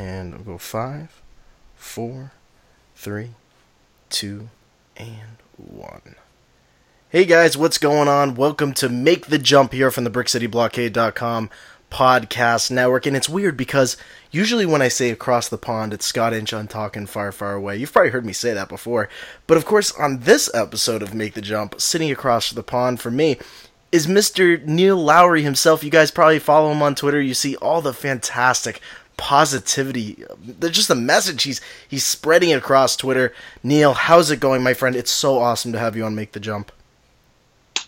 And we'll go five, four, three, two, and one. Hey guys, what's going on? Welcome to Make the Jump here from the BrickCityBlockade.com podcast network. And it's weird because usually when I say across the pond, it's Scott Inch on talking far, far away. You've probably heard me say that before. But of course, on this episode of Make the Jump, sitting across the pond for me is Mr. Neil Lowry himself. You guys probably follow him on Twitter. You see all the fantastic positivity. There's just the message he's he's spreading across twitter. Neil how's it going my friend? It's so awesome to have you on make the jump.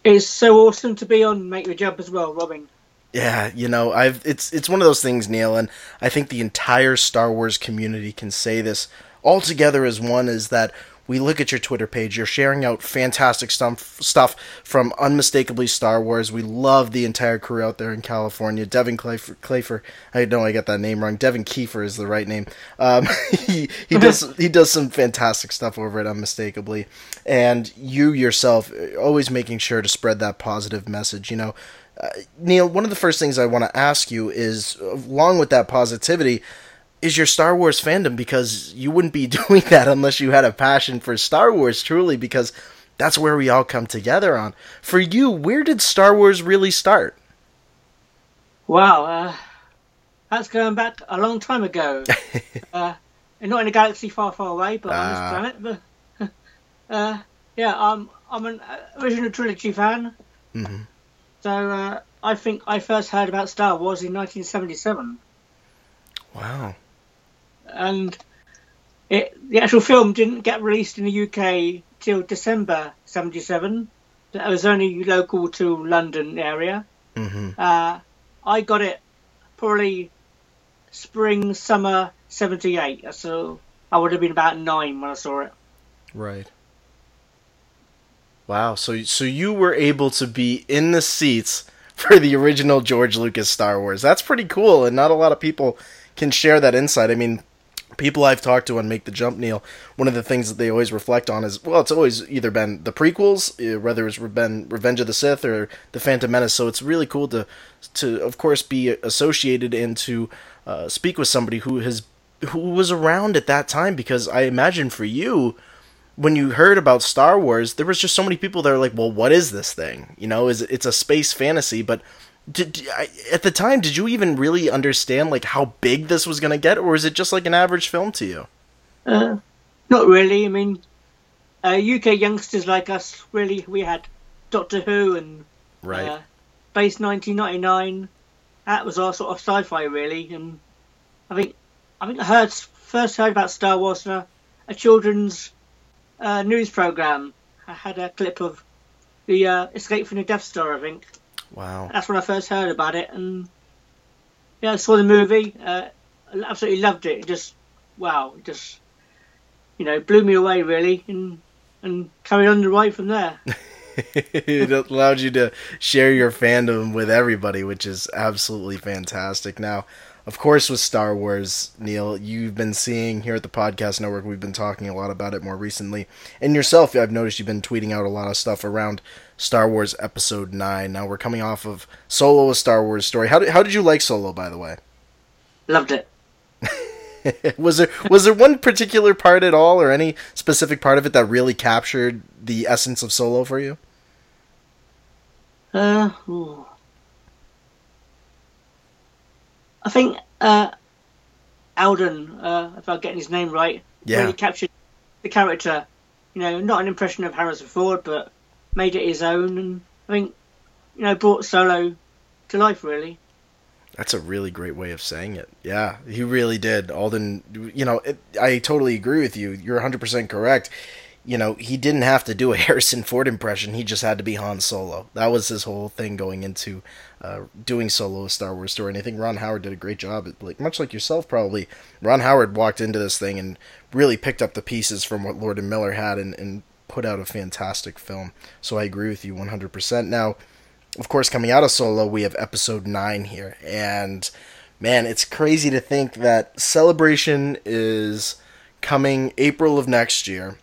It's so awesome to be on make the jump as well robin. Yeah you know i've it's it's one of those things neil and i think the entire star wars community can say this all together as one is that we look at your Twitter page. You're sharing out fantastic stuff, stuff from unmistakably Star Wars. We love the entire crew out there in California. Devin Clayfer, I know I got that name wrong. Devin Kiefer is the right name. Um, he he does he does some fantastic stuff over at Unmistakably, and you yourself always making sure to spread that positive message. You know, uh, Neil. One of the first things I want to ask you is, along with that positivity is your Star Wars fandom because you wouldn't be doing that unless you had a passion for Star Wars truly because that's where we all come together on. For you, where did Star Wars really start? Wow, uh, that's going back a long time ago. uh, not in a galaxy far, far away, but on this ah. planet. But uh, yeah, I'm I'm an original trilogy fan. Mm-hmm. So uh, I think I first heard about Star Wars in 1977. Wow and it, the actual film didn't get released in the UK till December '77. It was only local to London area. Mm-hmm. Uh, I got it probably spring summer '78, so I would have been about nine when I saw it. Right. Wow. So so you were able to be in the seats for the original George Lucas Star Wars. That's pretty cool, and not a lot of people can share that insight. I mean, people I've talked to on Make the Jump, Neil, one of the things that they always reflect on is well, it's always either been the prequels, uh, whether it's been Revenge of the Sith or The Phantom Menace. So it's really cool to to of course be associated and to uh, speak with somebody who has who was around at that time because I imagine for you when you heard about Star Wars, there was just so many people that are like, "Well, what is this thing?" You know, is it's a space fantasy, but did, at the time did you even really understand like how big this was going to get or was it just like an average film to you? Uh, not really. I mean uh, uk youngsters like us really we had doctor who and right. uh, Space 1999 that was our sort of sci-fi really and i think i think i heard first heard about star wars in a, a children's uh, news program. I had a clip of the uh, escape from the death star i think Wow. That's when I first heard about it, and yeah, I saw the movie. Uh, absolutely loved it. it. Just wow, it just you know blew me away really, and and carried on the ride from there. it allowed you to share your fandom with everybody, which is absolutely fantastic. Now, of course, with Star Wars, Neil, you've been seeing here at the Podcast Network, we've been talking a lot about it more recently. And yourself, I've noticed you've been tweeting out a lot of stuff around Star Wars Episode 9. Now, we're coming off of Solo, a Star Wars story. How did, how did you like Solo, by the way? Loved it. was there was there one particular part at all, or any specific part of it that really captured the essence of Solo for you? Uh, ooh. I think uh, Alden, uh, if I'm getting his name right, yeah. really captured the character. You know, not an impression of Harrison Ford, but made it his own, and I think you know brought Solo to life really. That's a really great way of saying it. Yeah, he really did. Alden, you know, it, I totally agree with you. You're 100% correct you know, he didn't have to do a Harrison Ford impression. He just had to be Han Solo. That was his whole thing going into uh, doing Solo a Star Wars story. And I think Ron Howard did a great job. Like much like yourself, probably. Ron Howard walked into this thing and really picked up the pieces from what Lord and Miller had and, and put out a fantastic film. So I agree with you 100%. Now, of course, coming out of Solo, we have Episode Nine here, and man, it's crazy to think that Celebration is coming April of next year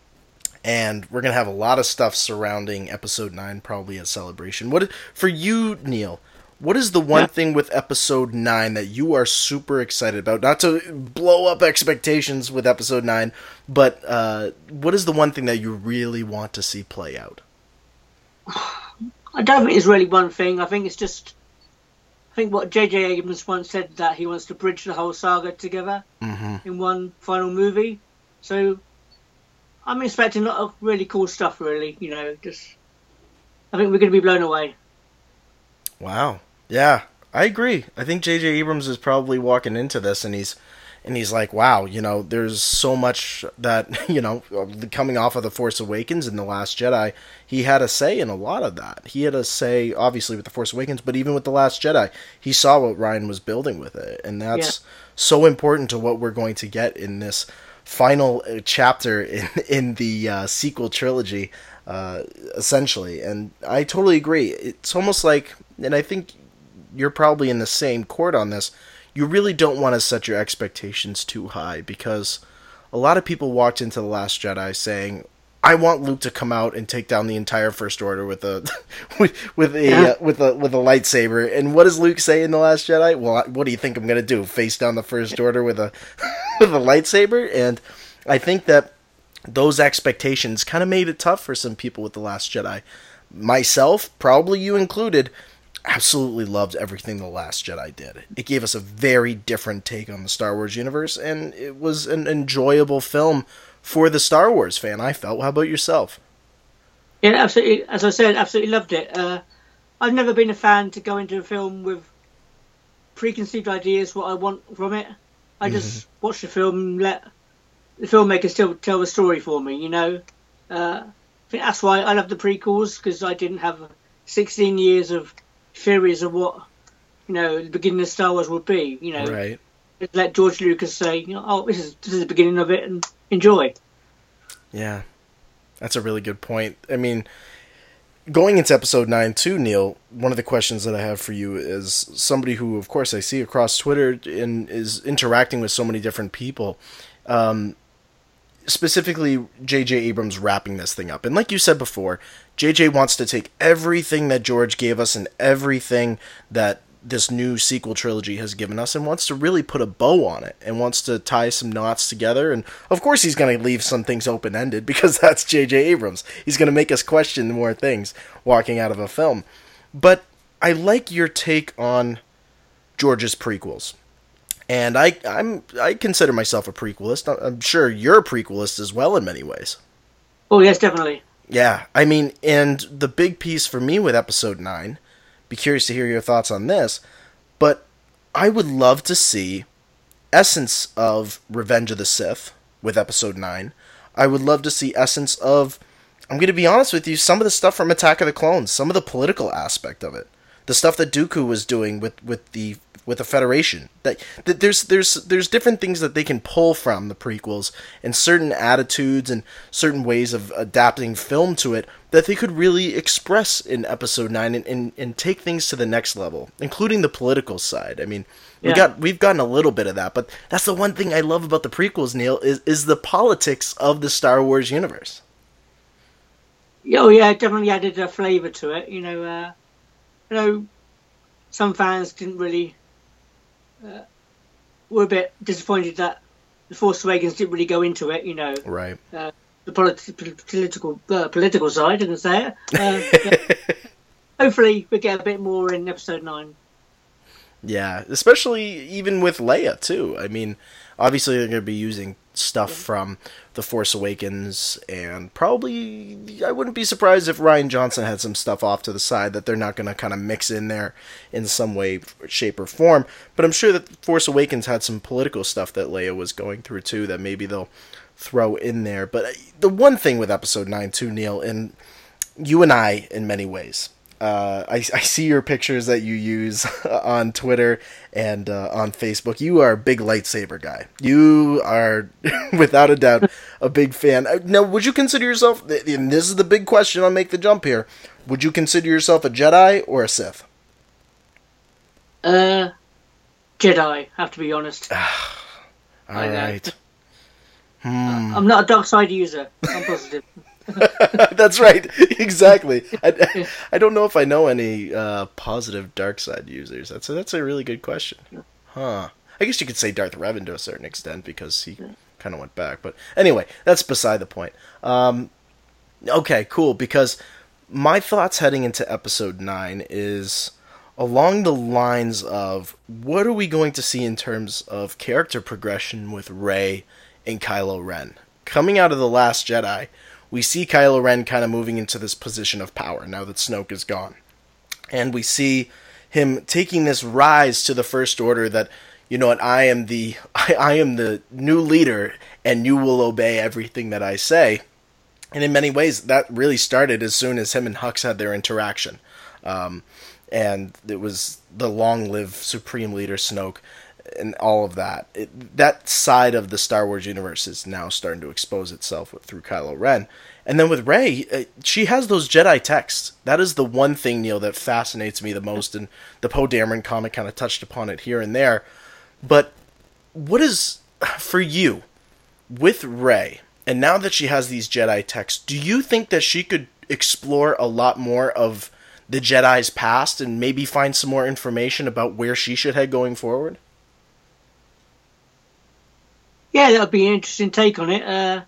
and we're gonna have a lot of stuff surrounding episode nine, probably a celebration. What for you, Neil? What is the one yeah. thing with episode 9 that you are super excited about? Not to blow up expectations with episode 9, but uh, what is the one thing that you really want to see play out? I don't think it's really one thing. I think it's just. I think what J.J. Abrams once said that he wants to bridge the whole saga together mm-hmm. in one final movie. So I'm expecting a lot of really cool stuff, really. You know, just. I think we're going to be blown away. Wow. Yeah, I agree. I think J.J. Abrams is probably walking into this and he's and he's like, "Wow, you know, there's so much that you know, coming off of the Force Awakens and the Last Jedi, he had a say in a lot of that. He had a say, obviously, with the Force Awakens, but even with the Last Jedi, he saw what Rian was building with it, and that's yeah. so important to what we're going to get in this final uh, chapter in in the uh, sequel trilogy, uh, essentially. And I totally agree. It's almost like, and I think you're probably in the same court on this. You really don't want to set your expectations too high because a lot of people walked into the Last Jedi saying, "I want Luke to come out and take down the entire First Order with a with, with a yeah. uh, with a with a lightsaber." And what does Luke say in the Last Jedi? Well, what do you think I'm going to do? Face down the First Order with a with a lightsaber? And I think that those expectations kind of made it tough for some people with the Last Jedi. Myself, probably you included, absolutely loved everything The Last Jedi did. It gave us a very different take on the Star Wars universe, and it was an enjoyable film for the Star Wars fan, I felt. How about yourself? Yeah, absolutely. As I said, absolutely loved it. Uh, I've never been a fan to go into a film with preconceived ideas, what I want from it. I mm-hmm. just mm-hmm. watch the film, let the filmmakers tell, tell the story for me, you know. Uh, I think that's why I love the prequels, because I didn't have 16 years of theories of what you know the beginning of Star Wars would be. You know, right. Let George Lucas say, you know, "Oh, this is this is the beginning of it," and enjoy. Yeah, that's a really good point. I mean, going into episode nine too, Neil. One of the questions that I have for you is somebody who, of course, I see across Twitter and is interacting with so many different people. Um, specifically J.J. Abrams wrapping this thing up. And like you said before, J.J. wants to take everything that George gave us and everything that this new sequel trilogy has given us and wants to really put a bow on it and wants to tie some knots together. And of course, he's going to leave some things open ended because that's J.J. Abrams. He's going to make us question more things walking out of a film. But I like your take on George's prequels and I I'm I consider myself a prequelist. I'm sure you're a prequelist as well in many ways. Oh yes, definitely. Yeah, I mean, and the big piece for me with episode nine. Be curious to hear your thoughts on this, but I would love to see essence of Revenge of the Sith with episode nine. I would love to see essence of. I'm going to be honest with you. Some of the stuff from Attack of the Clones, some of the political aspect of it, the stuff that Dooku was doing with with the with the Federation. That, that there's there's there's different things that they can pull from the prequels and certain attitudes and certain ways of adapting film to it that they could really express in episode 9 and, and, and take things to the next level including the political side. I mean we got we've gotten a little bit of that but that's the one thing i love about the prequels neil is is the politics of the star wars universe. Oh yeah definitely added a flavor to it you know uh, you know some fans didn't really uh, were a bit disappointed that the Force Awakens didn't really go into it. You know, right? Uh, the politi- political uh, political side, I can say it. Uh, hopefully, we get a bit more in Episode Nine. Yeah, especially even with Leia too. I mean, obviously they're going to be using stuff from The Force Awakens, and probably I wouldn't be surprised if Rian Johnson had some stuff off to the side that they're not going to kind of mix in there in some way, shape, or form. But I'm sure that Force Awakens had some political stuff that Leia was going through too that maybe they'll throw in there. But uh, the one thing with Episode 9 too, Neil, and you and I, in many ways, uh, I, I see your pictures that you use on Twitter and uh, on Facebook. You are a big lightsaber guy. You are, without a doubt, a big fan. Uh, now, would you consider yourself, and this is the big question, I'll make the jump here, would you consider yourself a Jedi or a Sith? Uh, Jedi, have to be honest. All right. Hmm. I'm not a dark side user. I'm positive. That's right. Exactly. I, I don't know if I know any uh, positive dark side users. That's a, that's a really good question. Huh. I guess you could say Darth Revan to a certain extent because he kind of went back. But anyway, that's beside the point. Um, okay, cool. Because my thoughts heading into episode 9 is along the lines of what are we going to see in terms of character progression with Rey and Kylo Ren? Coming out of The Last Jedi, we see Kylo Ren kind of moving into this position of power now that Snoke is gone. And we see him taking this rise to the First Order that, you know what, I am the I, I am the new leader and you will obey everything that I say. And in many ways, that really started as soon as him and Hux had their interaction. Um, and it was the long live Supreme Leader Snoke and all of that. It, that side of the Star Wars universe is now starting to expose itself with, through Kylo Ren. And then with Rey, uh, she has those Jedi texts. That is the one thing, Neil, that fascinates me the most. And the Poe Dameron comic kind of touched upon it here and there. But what is, for you, with Rey, and now that she has these Jedi texts, do you think that she could explore a lot more of the Jedi's past and maybe find some more information about where she should head going forward? Yeah, that would be an interesting take on it. Uh,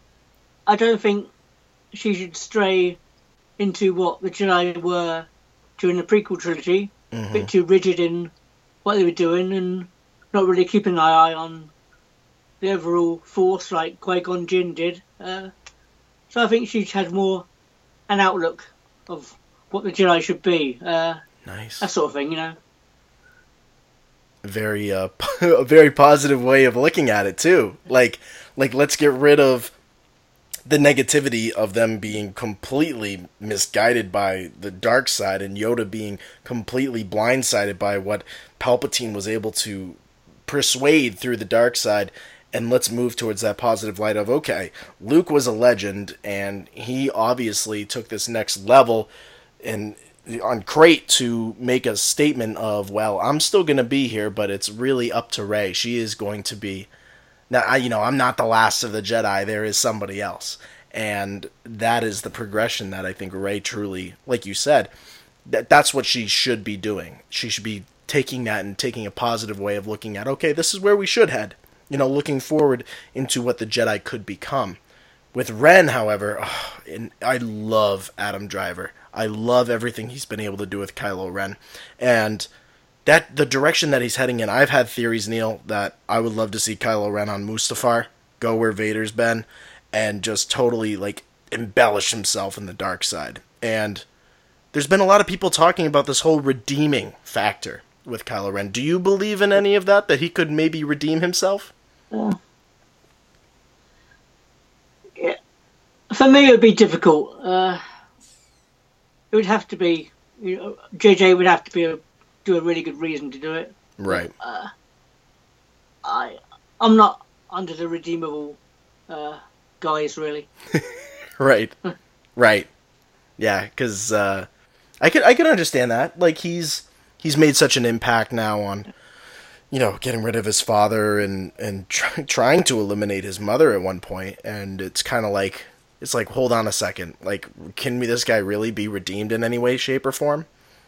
I don't think she should stray into what the Jedi were during the prequel trilogy. Mm-hmm. A bit too rigid in what they were doing and not really keeping an eye on the overall force like Qui Gon Jinn did. Uh, so I think she had more an outlook of what the Jedi should be. Uh, nice. That sort of thing, you know very uh a very positive way of looking at it too. Like like let's get rid of the negativity of them being completely misguided by the dark side and Yoda being completely blindsided by what Palpatine was able to persuade through the dark side and let's move towards that positive light of okay, Luke was a legend and he obviously took this next level and on Crait to make a statement of, well, I'm still going to be here, but it's really up to Rey. She is going to be. Now, I, you know, I'm not the last of the Jedi. There is somebody else, and that is the progression that I think Rey truly, like you said, that that's what she should be doing. She should be taking that and taking a positive way of looking at. Okay, this is where we should head. You know, looking forward into what the Jedi could become. With Ren, however, oh, and I love Adam Driver. I love everything he's been able to do with Kylo Ren, and that the direction that he's heading in. I've had theories, Neil, that I would love to see Kylo Ren on Mustafar, go where Vader's been, and just totally like embellish himself in the dark side. And there's been a lot of people talking about this whole redeeming factor with Kylo Ren. Do you believe in any of that? That he could maybe redeem himself? Yeah. For me, it would be difficult. Uh, it would have to be, you know, JJ would have to be a, do a really good reason to do it. Right. Uh, I I'm not under the redeemable uh, guys really. right. right. Yeah, because uh, I could I could understand that. Like he's he's made such an impact now on you know getting rid of his father and and try, trying to eliminate his mother at one point and it's kind of like it's like hold on a second. Like can we, this guy really be redeemed in any way shape or form?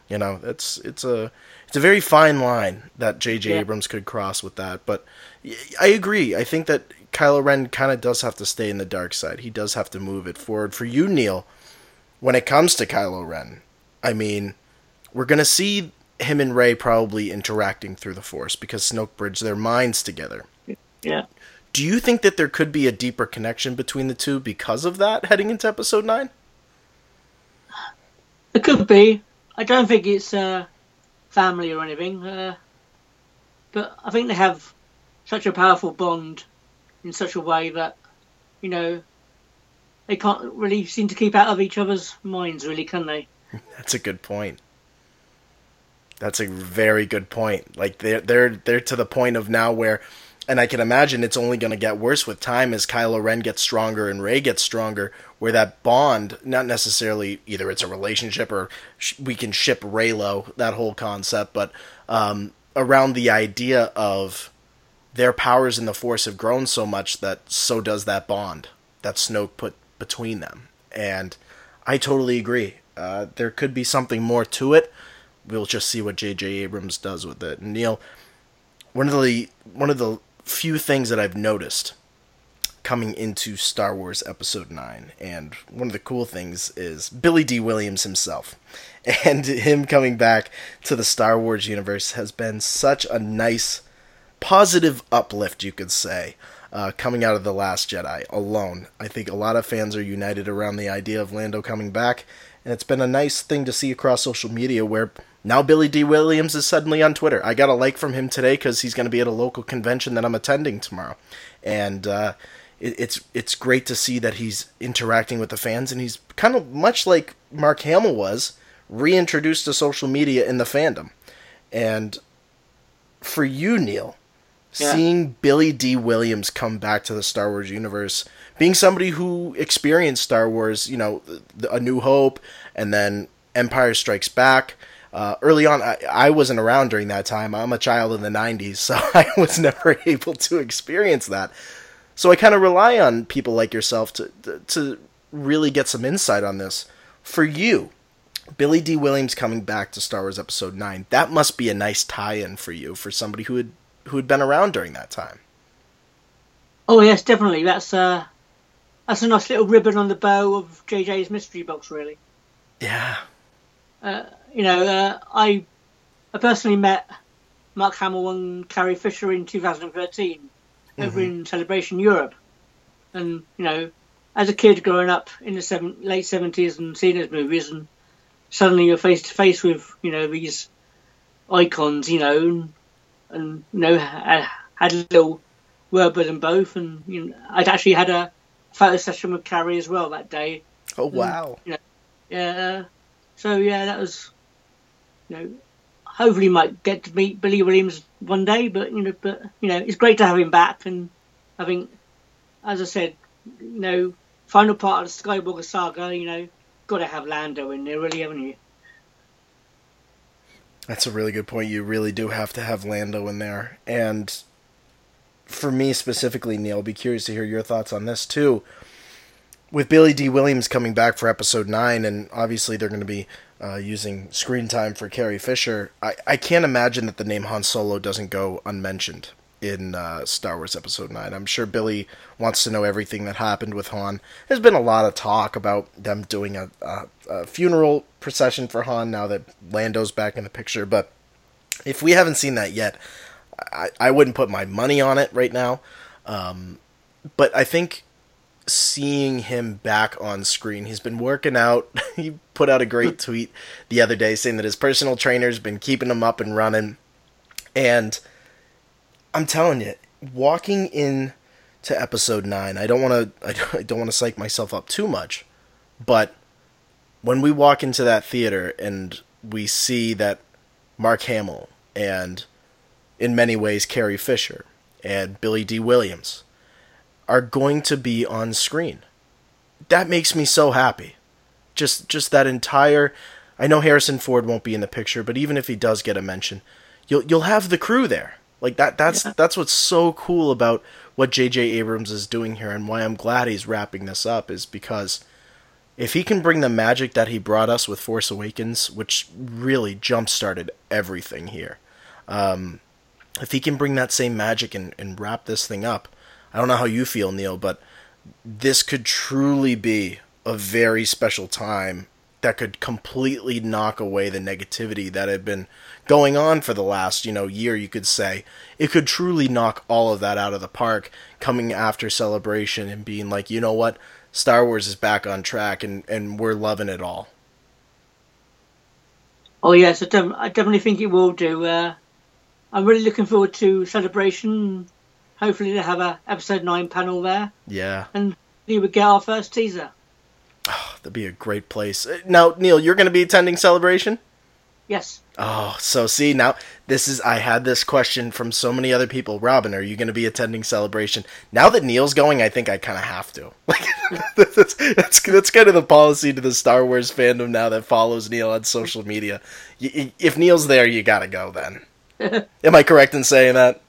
You know it's it's a it's a very fine line that jj yeah. abrams could cross with that but i agree. I think that kylo ren kind of does have to stay in the dark side. He does have to move it forward. For you neil when it comes to kylo ren i mean we're going to see him and rey probably interacting through the force because snoke bridged their minds together. Yeah do you think that there could be a deeper connection between the two because of that heading into episode 9? It could be. I don't think it's uh, family or anything. Uh, but I think they have such a powerful bond in such a way that, you know, they can't really seem to keep out of each other's minds, really, can they? That's a good point. That's a very good point. Like they're they're they're to the point of now where and I can imagine it's only going to get worse with time as Kylo Ren gets stronger and Rey gets stronger, where that bond, not necessarily either it's a relationship or sh- we can ship Reylo, that whole concept, but um, around the idea of their powers in the Force have grown so much that so does that bond that Snoke put between them. and I totally agree. Uh, there could be something more to it. We'll just see what J.J. Abrams does with it. And Neil, one of the one of the few things that I've noticed coming into Star Wars Episode 9. And one of the cool things is Billy Dee Williams himself. And him coming back to the Star Wars universe has been such a nice, positive uplift, you could say, uh, coming out of The Last Jedi alone. I think a lot of fans are united around the idea of Lando coming back. And it's been a nice thing to see across social media where now Billy Dee Williams is suddenly on Twitter. I got a like from him today because he's going to be at a local convention that I'm attending tomorrow. And, uh, it, it's it's great to see that he's interacting with the fans, and he's kind of much like Mark Hamill was reintroduced to social media in the fandom. And for you, Neil, yeah. seeing Billy Dee Williams come back to the Star Wars universe, being somebody who experienced Star Wars, you know, A New Hope, and then Empire Strikes Back. Uh, early on, I, I, wasn't around during that time. I'm a child in the 90s, so I was never able to experience that. So I kind of rely on people like yourself to, to, to really get some insight on this. For you, Billy Dee Williams coming back to Star Wars Episode Nine, that must be a nice tie-in for you for somebody who had who had been around during that time. Oh yes, definitely. That's uh, that's a nice little ribbon on the bow of JJ's mystery box, really. Yeah. Uh, you know, uh, I I personally met Mark Hamill and Carrie Fisher in 2013 over mm-hmm. in Celebration Europe. And you know, as a kid growing up in the seven, late seventies and seeing those movies, and suddenly you're face to face with you know these icons, you know, and, and you know I had a little word with them both, and you know, I'd actually had a photo session with Carrie as well that day. Oh wow! And, you know, yeah, so yeah, that was you know hopefully might get to meet Billy Williams one day. But you know, but you know, it's great to have him back. And I think, as I said, you know, final part of the Skywalker saga, you know, got to have Lando in there, really, haven't you? That's a really good point. You really do have to have Lando in there. And for me specifically, Neil, I'll be curious to hear your thoughts on this too. With Billy Dee Williams coming back for episode 9, and obviously they're going to be uh, using screen time for Carrie Fisher, I, I can't imagine that the name Han Solo doesn't go unmentioned in uh, Star Wars Episode 9. I'm sure Billy wants to know everything that happened with Han. There's been a lot of talk about them doing a, a, a funeral procession for Han now that Lando's back in the picture, but if we haven't seen that yet, I, I wouldn't put my money on it right now. Um, but I think seeing him back on screen. He's been working out. he put out a great tweet the other day saying that his personal trainer's been keeping him up and running. And I'm telling you, walking in to episode 9, I don't want to I don't want to psych myself up too much, but when we walk into that theater and we see that Mark Hamill and in many ways Carrie Fisher and Billy Dee Williams are going to be on screen. That makes me so happy. Just just that entire I know Harrison Ford won't be in the picture, but even if he does get a mention, you'll you'll have the crew there. Like that that's yeah. that's what's so cool about what JJ Abrams is doing here and why I'm glad he's wrapping this up is because if he can bring the magic that he brought us with Force Awakens, which really jump started everything here, um, if he can bring that same magic and, and wrap this thing up, I don't know how you feel, Neil, but this could truly be a very special time that could completely knock away the negativity that had been going on for the last, you know, year, you could say. It could truly knock all of that out of the park coming after celebration and being like, you know what? Star Wars is back on track and, and we're loving it all. Oh, yes, I, definitely think it will do. Uh, I'm really looking forward to Celebration hopefully they have a episode nine panel there. Yeah. And we would get our first teaser. Oh, that'd be a great place. Uh, now, Neil, you're going to be attending Celebration? Yes. Oh, so see now this is I had this question from so many other people. Robin, are you going to be attending Celebration? Now that Neil's going, I think I kind of have to. Like that's, that's that's kind of the policy to the Star Wars fandom now that follows Neil on social media. If Neil's there, you got to go. Then, am I correct in saying that?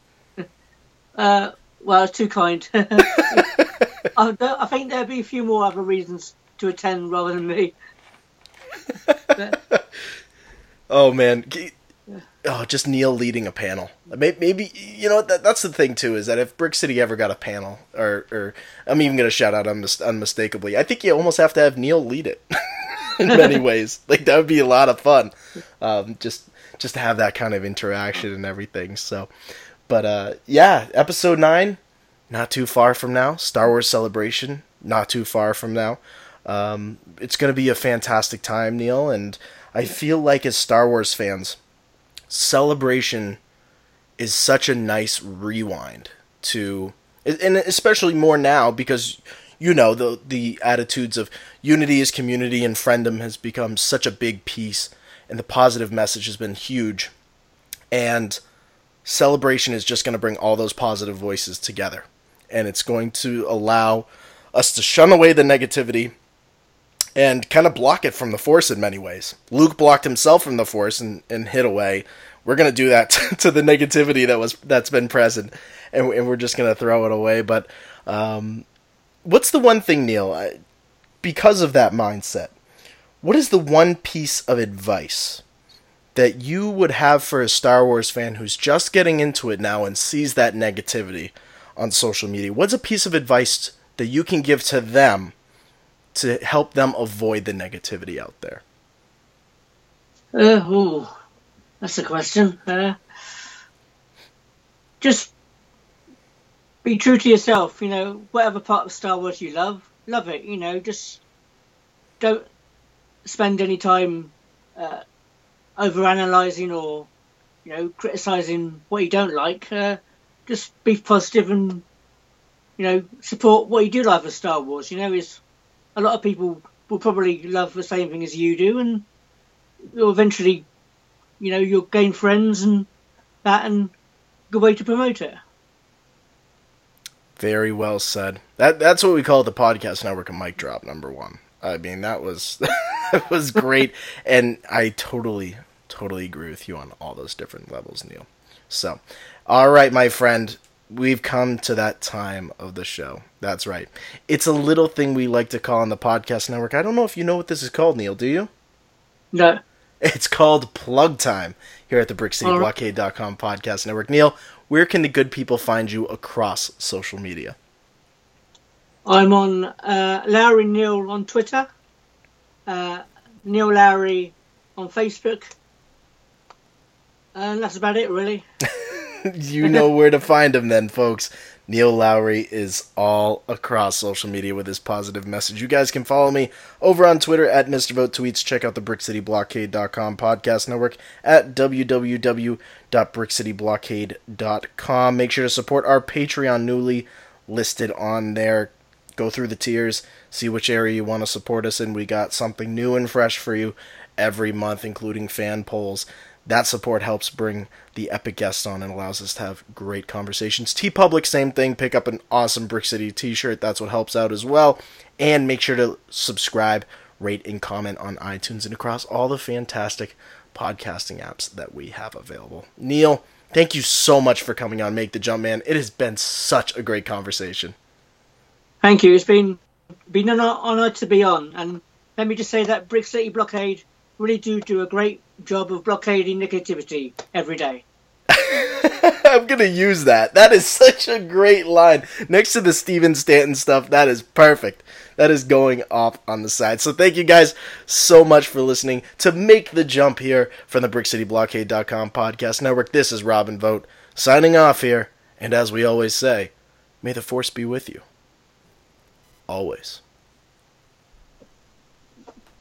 Uh, well, it's too kind. I, I, think there'd be a few more other reasons to attend rather than me. oh man, oh just Neil leading a panel. Maybe you know that that's the thing too is that if Brick City ever got a panel, or or I'm even gonna shout out unmis- unmistakably, I think you almost have to have Neil lead it in many ways. Like that would be a lot of fun, um, just just to have that kind of interaction and everything. So, but uh, yeah, episode nine, not too far from now. Star Wars Celebration, not too far from now. Um, it's going to be a fantastic time, Neil, and I feel like as Star Wars fans, Celebration is such a nice rewind to, and especially more now because you know the the attitudes of unity is community and friendom has become such a big piece, and the positive message has been huge, and Celebration is just going to bring all those positive voices together, and it's going to allow us to shun away the negativity and kind of block it from the Force in many ways. Luke blocked himself from the Force and, and hid away. We're gonna do that to the negativity that was that's been present, and, and we're just gonna throw it away. But um, what's the one thing, Neil? I, because of that mindset, what is the one piece of advice that you would have for a Star Wars fan who's just getting into it now and sees that negativity on social media? What's a piece of advice that you can give to them? to help them avoid the negativity out there? Uh, ooh, that's a question. Uh, just be true to yourself. You know, whatever part of Star Wars you love, love it. You know, just don't spend any time uh, over analyzing or you know criticizing what you don't like. Uh, just be positive and you know support what you do love of Star Wars. You know, is a lot of people will probably love the same thing as you do, and you'll eventually, you know, you'll gain friends and that, and good way to promote it. Very well said. That that's what we call the podcast network a mic drop number one. I mean that was that was great, and I totally totally agree with you on all those different levels, Neil. So, all right, my friend, we've come to that time of the show. That's right. It's a little thing we like to call on the podcast network. I don't know if you know what this is called, Neil. Do you? No. It's called Plug Time here at the BrickCityBlockade.com podcast network. Neil, where can the good people find you across social media? I'm on uh, Lowry Neil on Twitter, uh, Neil Lowry on Facebook, and that's about it, really. you know where to find him then, folks. Neil Lowry is all across social media with his positive message. You guys can follow me over on Twitter at Mr. Vote Tweets. Check out the BrickCityBlockade.com podcast network at www.brickcityblockade.com. Make sure to support our Patreon newly listed on there. Go through the tiers, see which area you want to support us in. We got something new and fresh for you every month, including fan polls that support helps bring the epic guests on and allows us to have great conversations. TeePublic, same thing. Pick up an awesome Brick City t shirt. That's what helps out as well. And make sure to subscribe, rate, and comment on iTunes and across all the fantastic podcasting apps that we have available. Neil, thank you so much for coming on Make the Jump, man. It has been such a great conversation. Thank you. It's been been an honor to be on. And let me just say that Brick City Blockade really do do a great job of blockading negativity every day. I'm gonna use that. That is such a great line. Next to the Steven Stanton stuff, that is perfect. That is going off on the side. So thank you guys so much for listening to make the jump here from the BrickCityBlockade.com podcast network. This is Robin Vote signing off here, and as we always say, may the force be with you. Always.